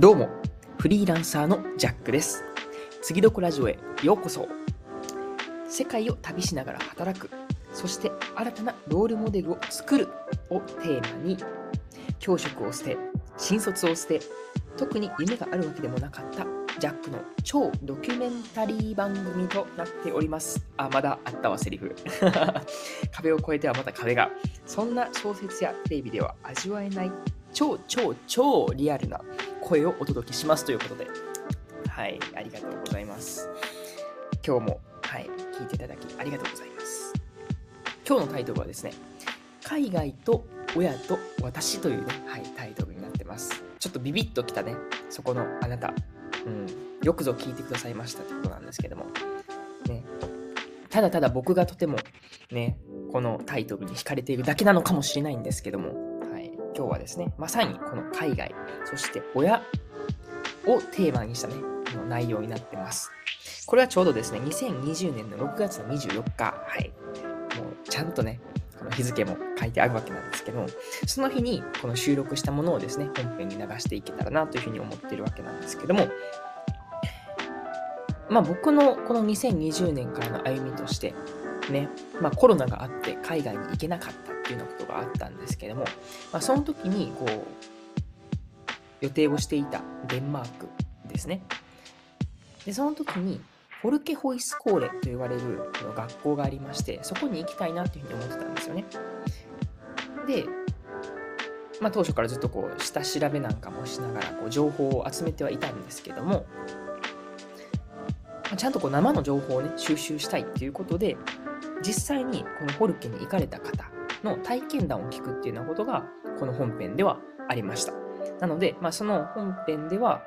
どうも、フリーランサーのジャックです。次どこラジオへようこそ。世界を旅しながら働く、そして新たなロールモデルを作るをテーマに、教職を捨て、新卒を捨て、特に夢があるわけでもなかったジャックの超ドキュメンタリー番組となっております。あ、まだあったわ、セリフ。壁を越えてはまた壁が。そんな小説やテレビでは味わえない超超超リアルな声をお届けしますということで、はい、ありがとうございます。今日も、はい、聞いていただきありがとうございます。今日のタイトルはですね、海外と親と私というね、はい、タイトルになってます。ちょっとビビッときたね、そこのあなた、うん、よくぞ聞いてくださいましたということなんですけども、ね、ただただ僕がとてもね、このタイトルに惹かれているだけなのかもしれないんですけども、今日はですね、まさにこの海外、そして親をテーマにしたね、この内容になってます。これはちょうどですね、2020年の6月の24日、はい、もうちゃんとね、この日付も書いてあるわけなんですけど、その日にこの収録したものをですね、本編に流していけたらなというふうに思ってるわけなんですけども、まあ僕のこの2020年からの歩みとして、ね、まあコロナがあって海外に行けなかったっていうようなことがあったんですけども、まあその時にこう、予定をしていたデンマークですね。で、その時に、フォルケホイスコーレと言われるこの学校がありまして、そこに行きたいなというふうに思ってたんですよね。で、まあ当初からずっとこう、下調べなんかもしながら、こう、情報を集めてはいたんですけども、まちゃんとこう生の情報をね、収集したいっていうことで、実際にこのフォルケに行かれた方の体験談を聞くっていうようなことが、この本編ではありました。なので、まあ、その本編では、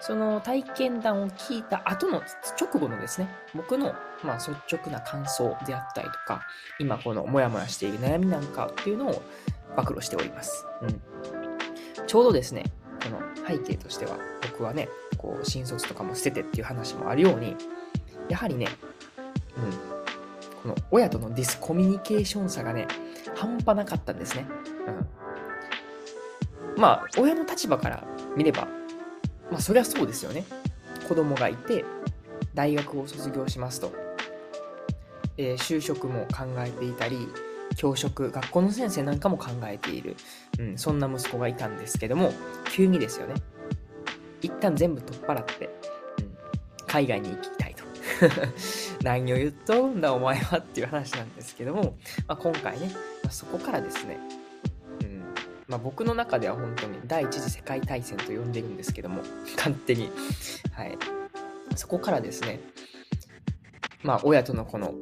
その体験談を聞いた後の直後のですね、僕の、まあ、率直な感想であったりとか、今このモヤモヤしている悩みなんかっていうのを暴露しております。うん。ちょうどですね、この背景としては、僕はね、こう、新卒とかも捨ててっていう話もあるように、やはりね、うん、この親とのディスコミュニケーション差がね、半端なかったんですね。うん。まあ、親の立場から見れば、まあ、そりゃそうですよね。子供がいて、大学を卒業しますと。えー就職も考えていたり、教職、学校の先生なんかも考えている、うん、そんな息子がいたんですけども、急にですよね。一旦全部取っ払って、うん、海外に行きたいと。何を言っとるんだお前はっていう話なんですけども、まあ、今回ね、まあ、そこからですね、うんまあ、僕の中では本当に第一次世界大戦と呼んでるんですけども、勝手に。はい。そこからですね、まあ、親とのこの、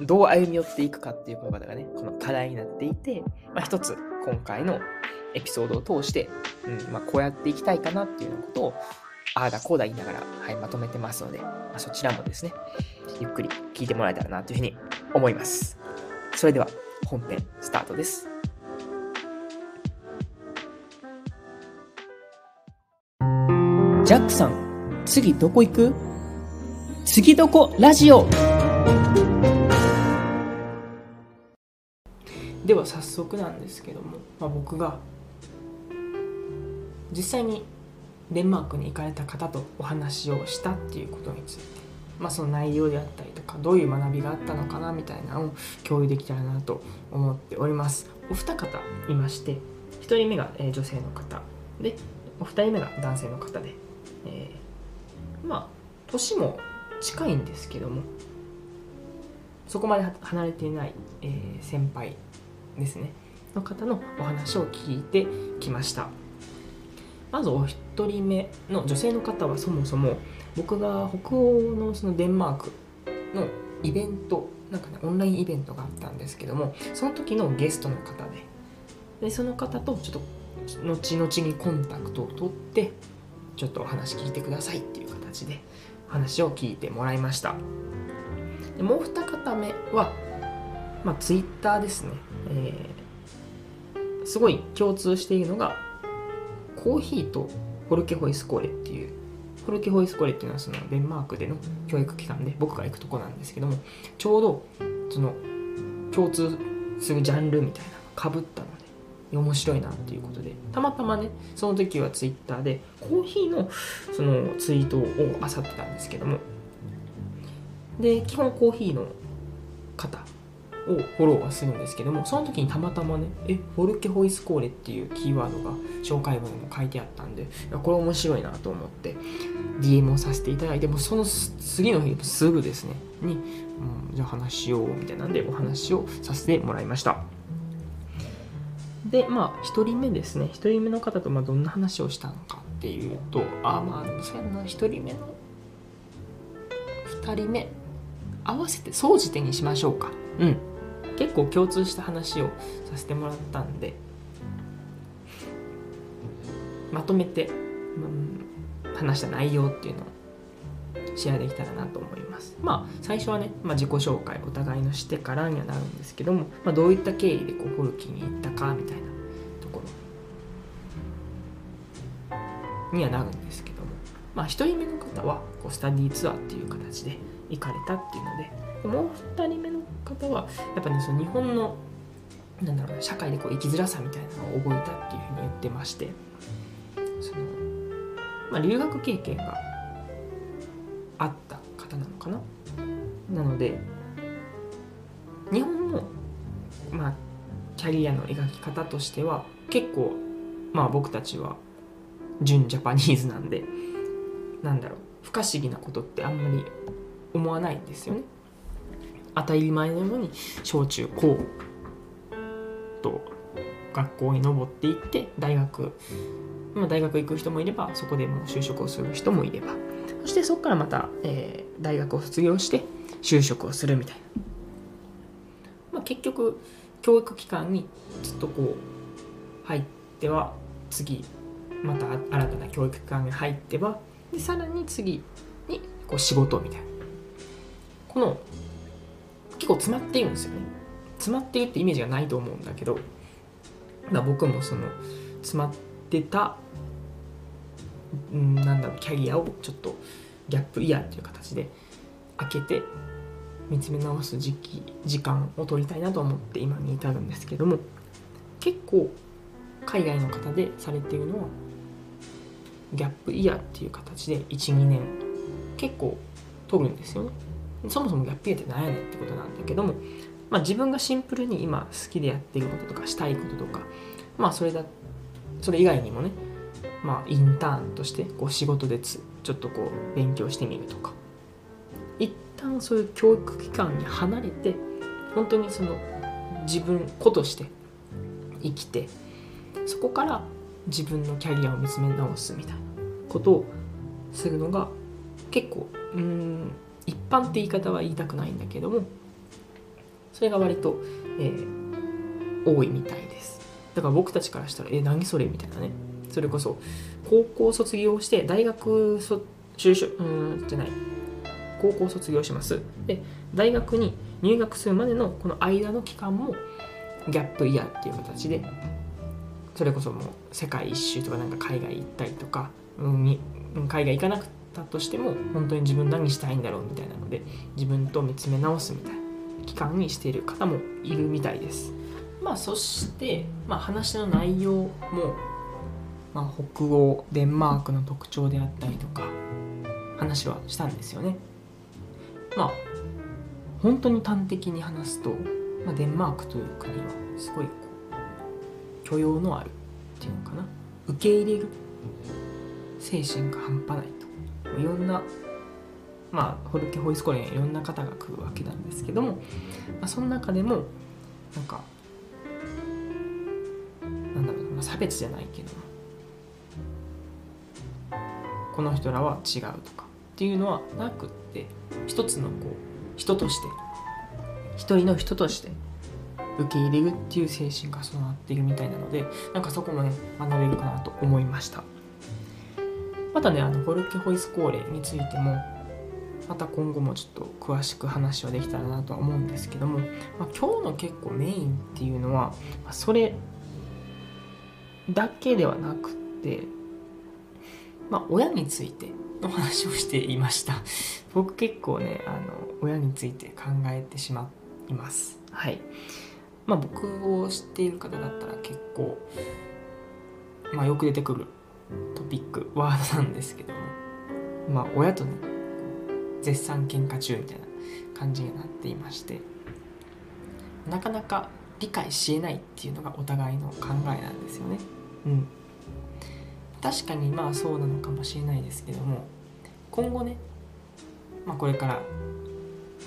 どう歩み寄っていくかっていうことがね、この課題になっていて、まあ、一つ、今回のエピソードを通して、うんまあ、こうやっていきたいかなっていうようなことを、ああだこうだ言いながら、はい、まとめてますので、まあ、そちらもですね、ゆっくり聞いてもらえたらなというふうに思います。それでは、本編スタートです。ジャックさん、次どこ行く？次どこラジオ？では早速なんですけども、まあ、僕が実際にデンマークに行かれた方とお話をしたっていうことについて、まあ、その内容であったりとかどういう学びがあったのかなみたいなのを共有できたらなと思っております。お二方いまして1人目が、女性の方。でお二人目が男性の方で、えーまあ年も近いんですけどもそこまで離れていない、えー先輩ですね。の方のお話を聞いてきました。まずお一人目の女性の方はそもそも僕が北欧のそのデンマークのイベントなんかねオンラインイベントがあったんですけどもその時のゲストの方ででその方とちょっと後々にコンタクトを取ってちょっとお話聞いてくださいっていう形で話を聞いてもらいました。でもう二方目は、まあ、ツイッターですね、えーすごい共通しているのがコーヒーとフォルケホイスコーレっていうフォルケホイスコーレっていうのはそのデンマークでの教育機関で僕が行くとこなんですけどもちょうどその共通するジャンルみたいなのがかぶったので面白いなっていうことでたまたまねその時はツイッターでコーヒーのそのツイートを漁ってたんですけどもで基本コーヒーの方をフォローはするんですけどもその時にたまたまねえフォルケホイスコーレっていうキーワードが紹介文にも書いてあったんでいやこれ面白いなと思って DM をさせていただいてもその次の日すぐですねに、うん、じゃあ話しようみたいなんでお話をさせてもらいました。でまあ1人目ですね。1人目の方とまあどんな話をしたのかっていうとあまあそうやな。1人目の2人目合わせて総じてにしましょうか。うん。結構共通した話をさせてもらったんでまとめて、うん、話した内容っていうのをシェアできたらなと思います。まあ最初はね、まあ、自己紹介お互いのしてからにはなるんですけども、まあ、どういった経緯でこうフォルキに行ったかみたいなところにはなるんですけども、まあ、1人目の方はこうスタディーツアーっていう形で行かれたっていうのでもう2人目の方はやっぱねその日本のなんだろう社会でこう生きづらさみたいなのを覚えたっていうふうに言ってましてその、まあ、留学経験があった方なのかな。なので日本の、まあ、キャリアの描き方としては結構まあ僕たちは純ジャパニーズなんでなんだろう不可思議なことってあんまり思わないんですよね。当たり前のように小中高と学校に登っていって大学、まあ、大学行く人もいればそこでもう就職をする人もいればそしてそこからまた、えー、大学を卒業して就職をするみたいな、まあ、結局教育機関にずっとこう入っては次また新たな教育機関に入ってはでさらに次にこう仕事みたいな。この結構詰まっているんですよね。詰まっているってイメージがないと思うんだけどだ僕もその詰まってたんなんだろうキャリアをちょっとギャップイヤーっていう形で開けて見つめ直す時期時間を取りたいなと思って今に至るんですけども結構海外の方でされているのはギャップイヤーっていう形で12年結構取るんですよね。そもそもギャップイヤーって何やねんってことなんだけども、まあ、自分がシンプルに今好きでやっていることとかしたいこととかまあそれだそれ以外にもねまあ、インターンとしてこう仕事でちょっとこう勉強してみるとか。一旦そういう教育機関に離れて本当にその自分子として生きてそこから自分のキャリアを見つめ直すみたいなことをするのが結構うん般って言い方は言いたくないんだけどもそれが割と、えー、多いみたいです。だから僕たちからしたらえ何それみたいなね。それこそ高校卒業して大学そ就職うんじゃない。高校卒業します。で大学に入学するまでのこの間の期間もギャップイヤーっていう形でそれこそもう世界一周とかなんか海外行ったりとか、うん、海外行かなくったとしても本当に自分何したいんだろうみたいなので自分と見つめ直すみたいな期間にしている方もいるみたいです。まあそして、まあ、話の内容もまあ、北欧デンマークの特徴であったりとか話はしたんですよね。まあ本当に端的に話すと、まあ、デンマークという国はすごいこう許容のあるっていうのかな。受け入れる精神が半端ないと。いろんなまあホルケ・ホイスコレンいろんな方が来るわけなんですけども、まあ、その中でもなんかなんだろう、まあ、差別じゃないけどこの人らは違うとかっていうのはなくって一つのこう人として一人の人として受け入れるっていう精神が備わっているみたいなのでなんかそこもね学べるかなと思いました。またねあのフォルケホイスコーレについてもまた今後もちょっと詳しく話はできたらなとは思うんですけども、まあ、今日の結構メインっていうのは、まあ、それだけではなくてまあ、親についての話をしていました。僕結構ね、あの、親について考えてしまいます。はい。まあ僕を知っている方だったら結構、まあ、よく出てくるトピックワードなんですけどもまあ親とね絶賛喧嘩中みたいな感じになっていましてなかなか理解しえないっていうのがお互いの考えなんですよね。うん、確かにまあそうなのかもしれないですけども今後ね、まあ、これから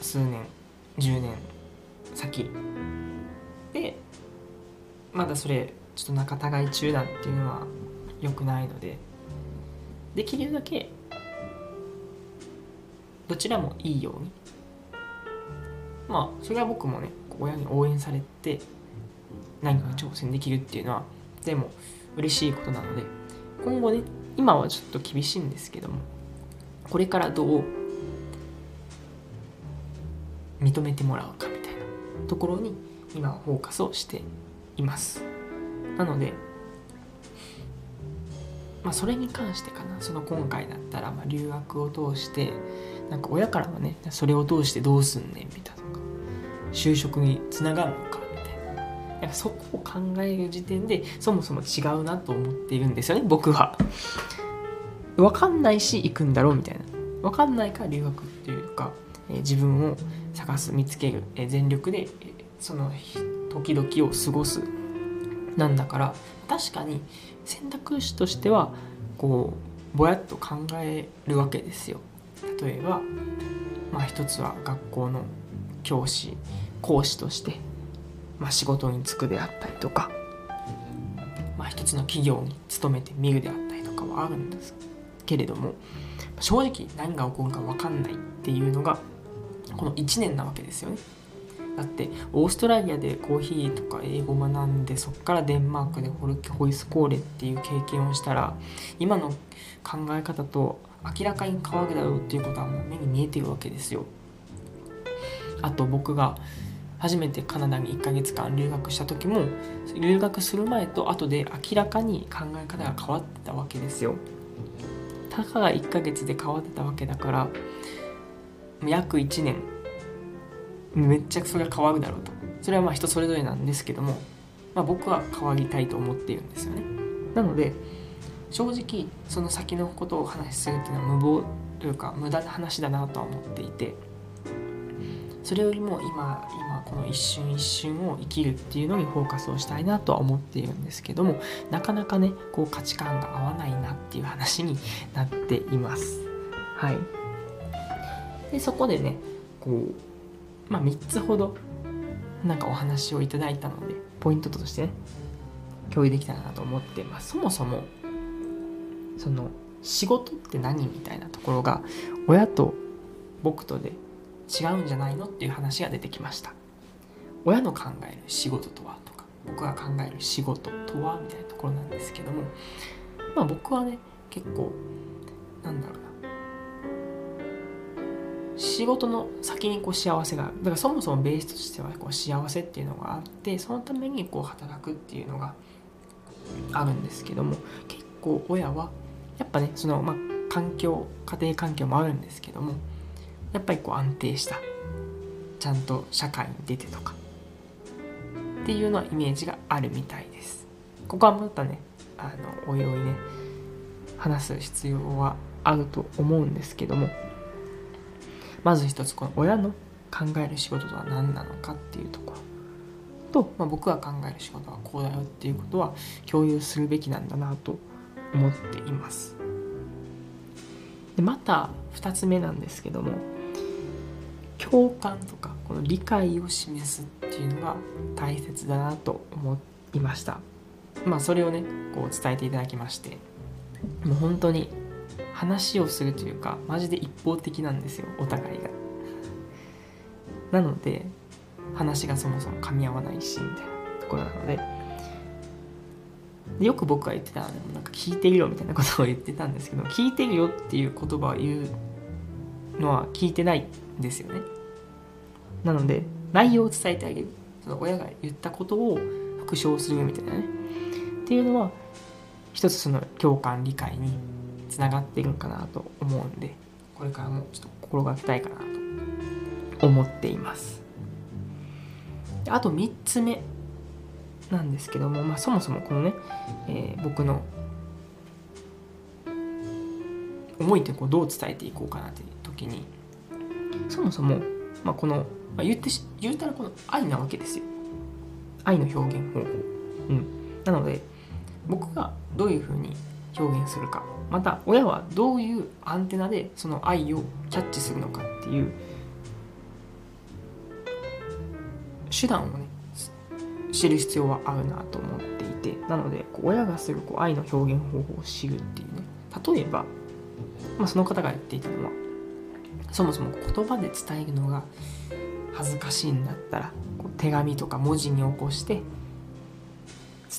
数年10年先でまだそれちょっと仲違い中なんていうのは良くないので。できるだけどちらもいいように。まあそれは僕もね親に応援されて何か挑戦できるっていうのはでも嬉しいことなので。今後ね今はちょっと厳しいんですけどもこれからどう認めてもらうかみたいなところに今はフォーカスをしています。なのでまあそれに関してかな。その今回だったらま留学を通してなんか親からはねそれを通してどうすんねんみたいなとか就職につながるのかみたいな。やっぱそこを考える時点でそもそも違うなと思っているんですよね僕は。分かんないし行くんだろうみたいな。分かんないから留学っていうか、えー、自分を探す見つける、えー、全力で、えー、その時々を過ごすなんだから確かに選択肢としてはこうぼやっと考えるわけですよ例えばまあ一つは学校の教師講師として、まあ、仕事に就くであったりとか、まあ、一つの企業に勤めてみるであったりとかはあるんですけれども正直何が起こるか分かんないっていうのがこの1年なわけですよね。だってオーストラリアでコーヒーとか英語を学んでそこからデンマークでホルホイスコーレっていう経験をしたら今の考え方と明らかに変わるだろうっていうことはもう目に見えてるわけですよ。あと僕が初めてカナダに1ヶ月間留学した時も留学する前と後で明らかに考え方が変わってたわけですよ。たかが1ヶ月で変わってたわけだから約1年めっちゃそれは変わるだろうと。それはまあ人それぞれなんですけども、まあ、僕は変わりたいと思っているんですよね。なので正直その先のことをお話しするっていうのは無謀というか無駄な話だなとは思っていてそれよりも今今この一瞬一瞬を生きるっていうのにフォーカスをしたいなとは思っているんですけどもなかなかねこう価値観が合わないなっていう話になっています。はい。でそこでねこうまあ3つほどなんかお話をいただいたのでポイントとしてね共有できたらなと思ってますそもそもその仕事って何みたいなところが親と僕とで違うんじゃないのっていう話が出てきました。親の考える仕事とはとか僕が考える仕事とはみたいなところなんですけどもまあ僕はね結構なんだろうな仕事の先にこう幸せがあるだからそもそもベースとしてはこう幸せっていうのがあってそのためにこう働くっていうのがあるんですけども結構親はやっぱねそのまあ環境家庭環境もあるんですけどもやっぱりこう安定したちゃんと社会に出てとかっていうのはイメージがあるみたいですここはまたねあのおいおいね話す必要はあると思うんですけどもまず一つこの親の考える仕事とは何なのかっていうところと、まあ、僕が考える仕事はこうだよっていうことは共有するべきなんだなと思っています。でまた2つ目なんですけども共感とかこの理解を示すっていうのが大切だなと思いました。まあそれをねこう伝えていただきましてもう本当に話をするというかマジで一方的なんですよお互いが。なので話がそもそも噛み合わないしみたいなところなので。よく僕が言ってたのでもなんか聞いてるよみたいなことを言ってたんですけど聞いてるよっていう言葉を言うのは聞いてないんですよね。なので内容を伝えてあげる。その親が言ったことを復唱するみたいなね。っていうのは一つその共感理解につながっているのかなと思うんでこれからもちょっと心がけたいかなと思っています。あと3つ目なんですけども、まあ、そもそもこのね、えー、僕の思いってこうどう伝えていこうかなっていう時にそもそも、まあ、この、まあ、言って言ったらこの愛なわけですよ。愛の表現方法、うん、なので僕がどういうふうに表現するか。また親はどういうアンテナでその愛をキャッチするのかっていう手段をね知る必要はあるなと思っていてなので親がするこう愛の表現方法を知るっていうね例えば、まあ、その方が言っていたのはそもそも言葉で伝えるのが恥ずかしいんだったらこう手紙とか文字に起こして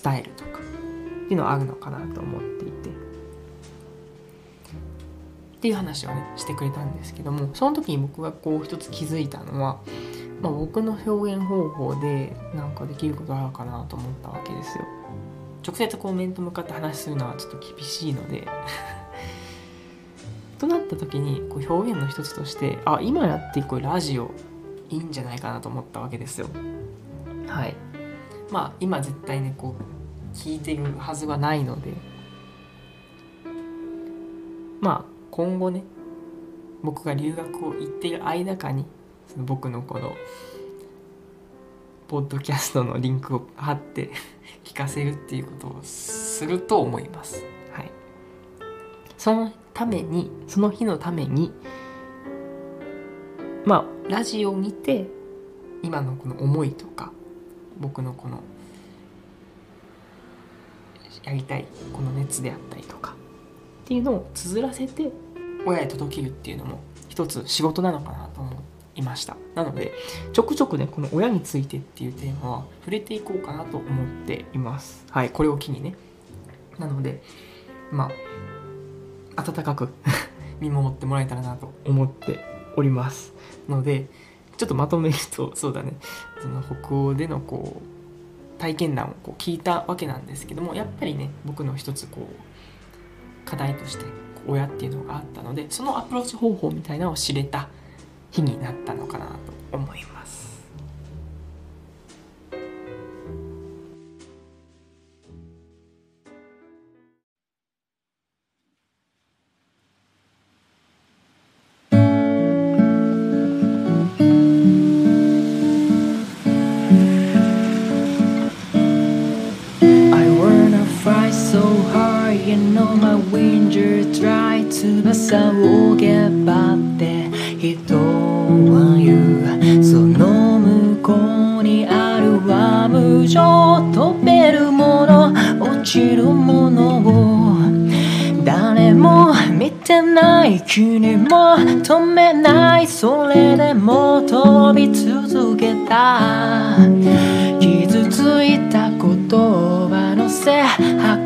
伝えるとかっていうのはあるのかなと思っていてっていう話をねしてくれたんですけどもその時に僕がこう一つ気づいたのは、まあ、僕の表現方法でなんかできることあるかなと思ったわけですよ。直接こう面と向かって話するのはちょっと厳しいので。となった時にこう表現の一つとしてあ今やっていくラジオいいんじゃないかなと思ったわけですよ。はい。まあ今絶対ねこう聞いてるはずはないので。まあ今後ね僕が留学を行っている間かにその僕のこのポッドキャストのリンクを貼って 聞かせるっていうことをすると思います。はい。そのために、その日のために、まあ、ラジオを見て、今のこの思いとか、僕のこの、やりたいこの熱であったりとか、っていうのを綴らせて親へ届けるっていうのも一つ仕事なのかなと思いました。なのでちょくちょくねこの親についてっていうテーマは触れていこうかなと思っています。はいこれを機にね。なのでまあ温かく 見守ってもらえたらなと思っております。のでちょっとまとめると そうだね。その北欧でのこう体験談をこう聞いたわけなんですけどもやっぱりね僕の一つこう課題として親っていうのがあったのでそのアプローチ方法みたいなのを知れた日になったのかなと思います。ない君も止めないそれでも飛び続けた。傷ついた言葉のせ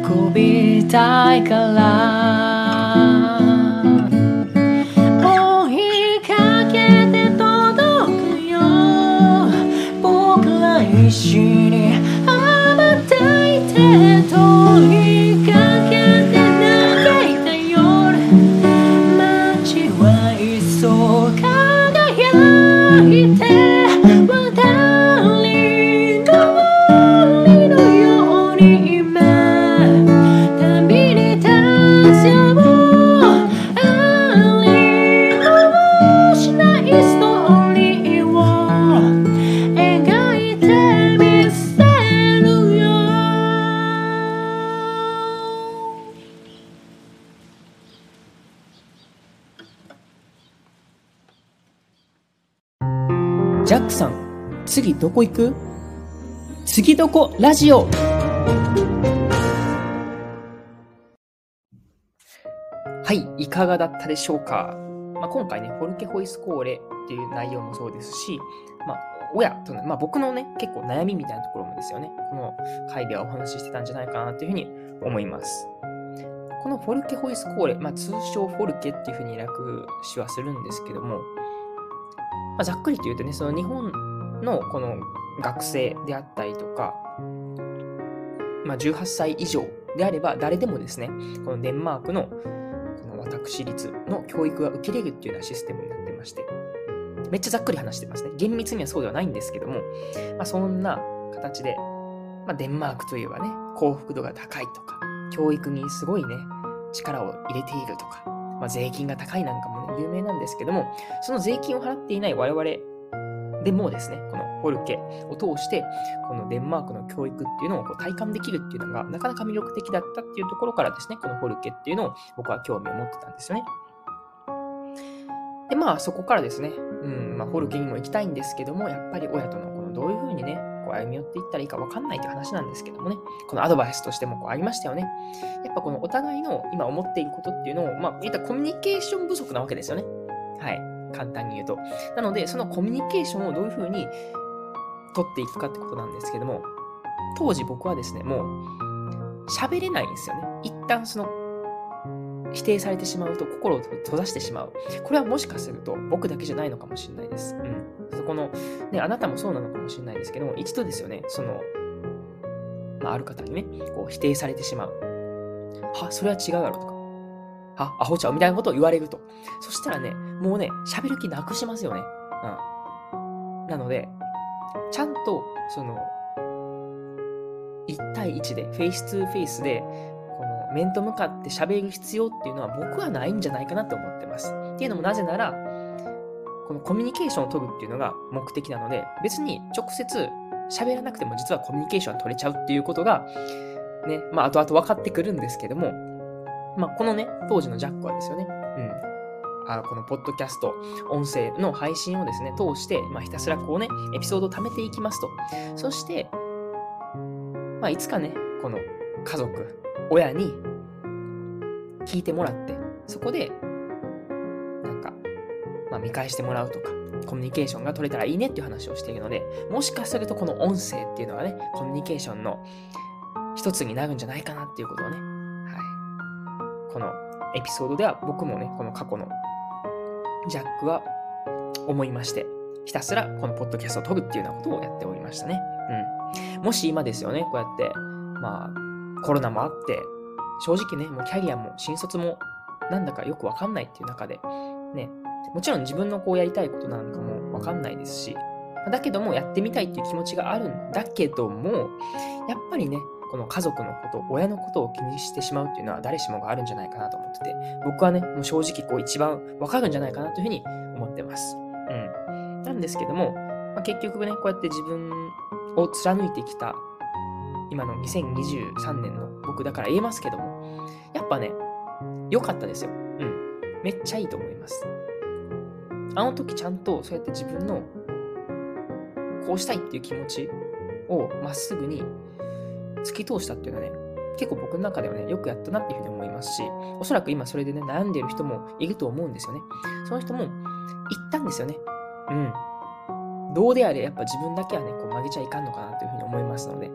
運びたいから。次どこ行く？次どこ？ラジオ。はい、いかがだったでしょうか、まあ、今回ね、フォルケホイスコーレっていう内容もそうですし、まあ、親とね、まあ、僕のね、結構悩みみたいなところもですよね、この回ではお話ししてたんじゃないかなっていうふうに思います。このフォルケホイスコーレ、まあ、通称フォルケっていうふうに略しはするんですけども、まあ、ざっくりと言うとね、その日本のこの学生であったりとか、まあ、18歳以上であれば誰でもですね、このデンマークのこの私立の教育が受けれるっていうようなシステムになってまして、めっちゃざっくり話してますね。厳密にはそうではないんですけども、まあ、そんな形で、まあ、デンマークといえばね、幸福度が高いとか、教育にすごいね、力を入れているとか、まあ、税金が高いなんかもね、有名なんですけども、その税金を払っていない我々でもですね、このフォルケを通して、このデンマークの教育っていうのをこう体感できるっていうのが、なかなか魅力的だったっていうところからですね、このフォルケっていうのを僕は興味を持ってたんですよね。で、まあそこからですね、うん、まあフォルケにも行きたいんですけども、やっぱり親とのこのどういうふうにね、こう歩み寄っていったらいいか分かんないという話なんですけどもね、このアドバイスとしてもこうありましたよね。やっぱこのお互いの今思っていることっていうのを、まあ、言ったコミュニケーション不足なわけですよね。はい。簡単に言うと。なので、そのコミュニケーションをどういうふうに取っていくかってことなんですけども、当時僕はですね、もう喋れないんですよね。一旦その否定されてしまうと心を閉ざしてしまう。これはもしかすると僕だけじゃないのかもしれないです。うん。そこの、ね、あなたもそうなのかもしれないですけども、一度ですよね、その、まあ、ある方にね、こう否定されてしまう。は、それは違うやろうとか。は、アホちゃう？みたいなことを言われると。そしたらね、もうね、喋る気なくしますよね。うん。なので、ちゃんと、その、1対1で、フェイス2フェイスで、この面と向かって喋る必要っていうのは僕はないんじゃないかなと思ってます。っていうのもなぜなら、このコミュニケーションを取るっていうのが目的なので、別に直接喋らなくても実はコミュニケーション取れちゃうっていうことが、ね、まあ後々分かってくるんですけども、まあこのね、当時のジャックはですよね、うん。あこのポッドキャスト、音声の配信をですね、通して、まあ、ひたすらこうね、エピソードを貯めていきますと。そして、まあ、いつかね、この家族、親に聞いてもらって、そこで、なんか、まあ、見返してもらうとか、コミュニケーションが取れたらいいねっていう話をしているので、もしかするとこの音声っていうのがね、コミュニケーションの一つになるんじゃないかなっていうことをね、このエピソードでは僕もね、この過去のジャックは思いまして、ひたすらこのポッドキャストを撮るっていうようなことをやっておりましたね。うん。もし今ですよね、こうやって、まあ、コロナもあって、正直ね、もうキャリアも新卒もなんだかよくわかんないっていう中で、ね、もちろん自分のこうやりたいことなんかもわかんないですし、だけどもやってみたいっていう気持ちがあるんだけども、やっぱりね、この家族のこと、親のことを気にしてしまうっていうのは誰しもがあるんじゃないかなと思ってて、僕はね、もう正直こう一番わかるんじゃないかなというふうに思ってます。うん。なんですけども、まあ、結局ね、こうやって自分を貫いてきた今の2023年の僕だから言えますけども、やっぱね、良かったですよ。うん。めっちゃいいと思います。あの時ちゃんとそうやって自分のこうしたいっていう気持ちをまっすぐに突き通したっていうのはね、結構僕の中ではね、よくやったなっていうふうに思いますし、おそらく今それでね、悩んでる人もいると思うんですよね。その人も言ったんですよね。うん。どうであれ、やっぱ自分だけはね、こう曲げちゃいかんのかなというふうに思いますので、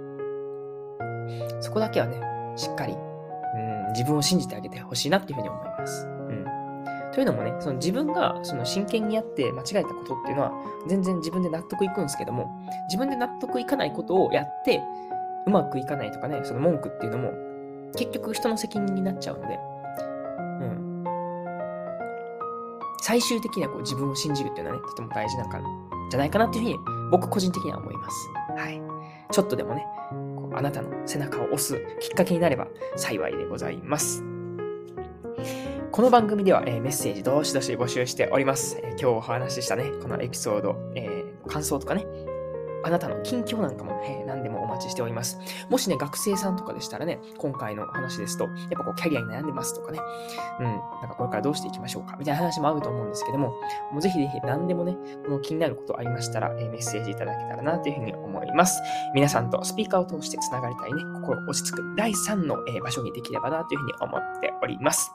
そこだけはね、しっかり、うん、自分を信じてあげてほしいなっていうふうに思います。うん。というのもね、その自分がその真剣にやって間違えたことっていうのは、全然自分で納得いくんですけども、自分で納得いかないことをやって、うまくいかないとかね、その文句っていうのも、結局人の責任になっちゃうので、うん。最終的にはこう自分を信じるっていうのはね、とても大事なんか、じゃないかなっていうふうに、僕個人的には思います。はい。ちょっとでもね、こうあなたの背中を押すきっかけになれば幸いでございます。この番組では、えー、メッセージどしどし募集しております。えー、今日お話ししたね、このエピソード、えー、感想とかね、あなたの近況なんかも、えー、何でもお待ちしております。もしね、学生さんとかでしたらね、今回の話ですと、やっぱこう、キャリアに悩んでますとかね、うん、なんかこれからどうしていきましょうか、みたいな話もあると思うんですけども、もうぜひぜひ何でもね、この気になることありましたら、え、メッセージいただけたらなというふうに思います。皆さんとスピーカーを通してつながりたいね、心落ち着く第3の、え、場所にできればなというふうに思っております。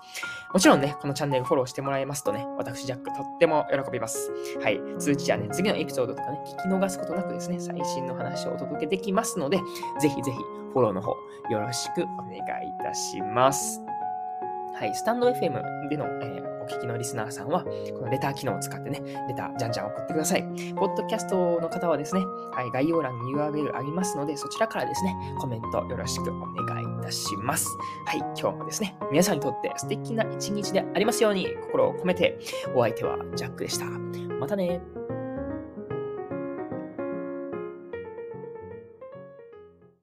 もちろんね、このチャンネルフォローしてもらえますとね、私、ジャックとっても喜びます。はい。通知やね、次のエピソードとかね、聞き逃すことなくですね、最新の話をお届けできますのでで、ぜひぜひフォローの方よろしくお願いいたします。はい、スタンド FM での、えー、お聞きのリスナーさんは、このレター機能を使ってね、レターじゃんじゃん送ってください。ポッドキャストの方はですね、はい、概要欄に URL ありますので、そちらからですね、コメントよろしくお願いいたします。はい、今日もですね、皆さんにとって素敵な一日でありますように、心を込めて、お相手はジャックでした。またね。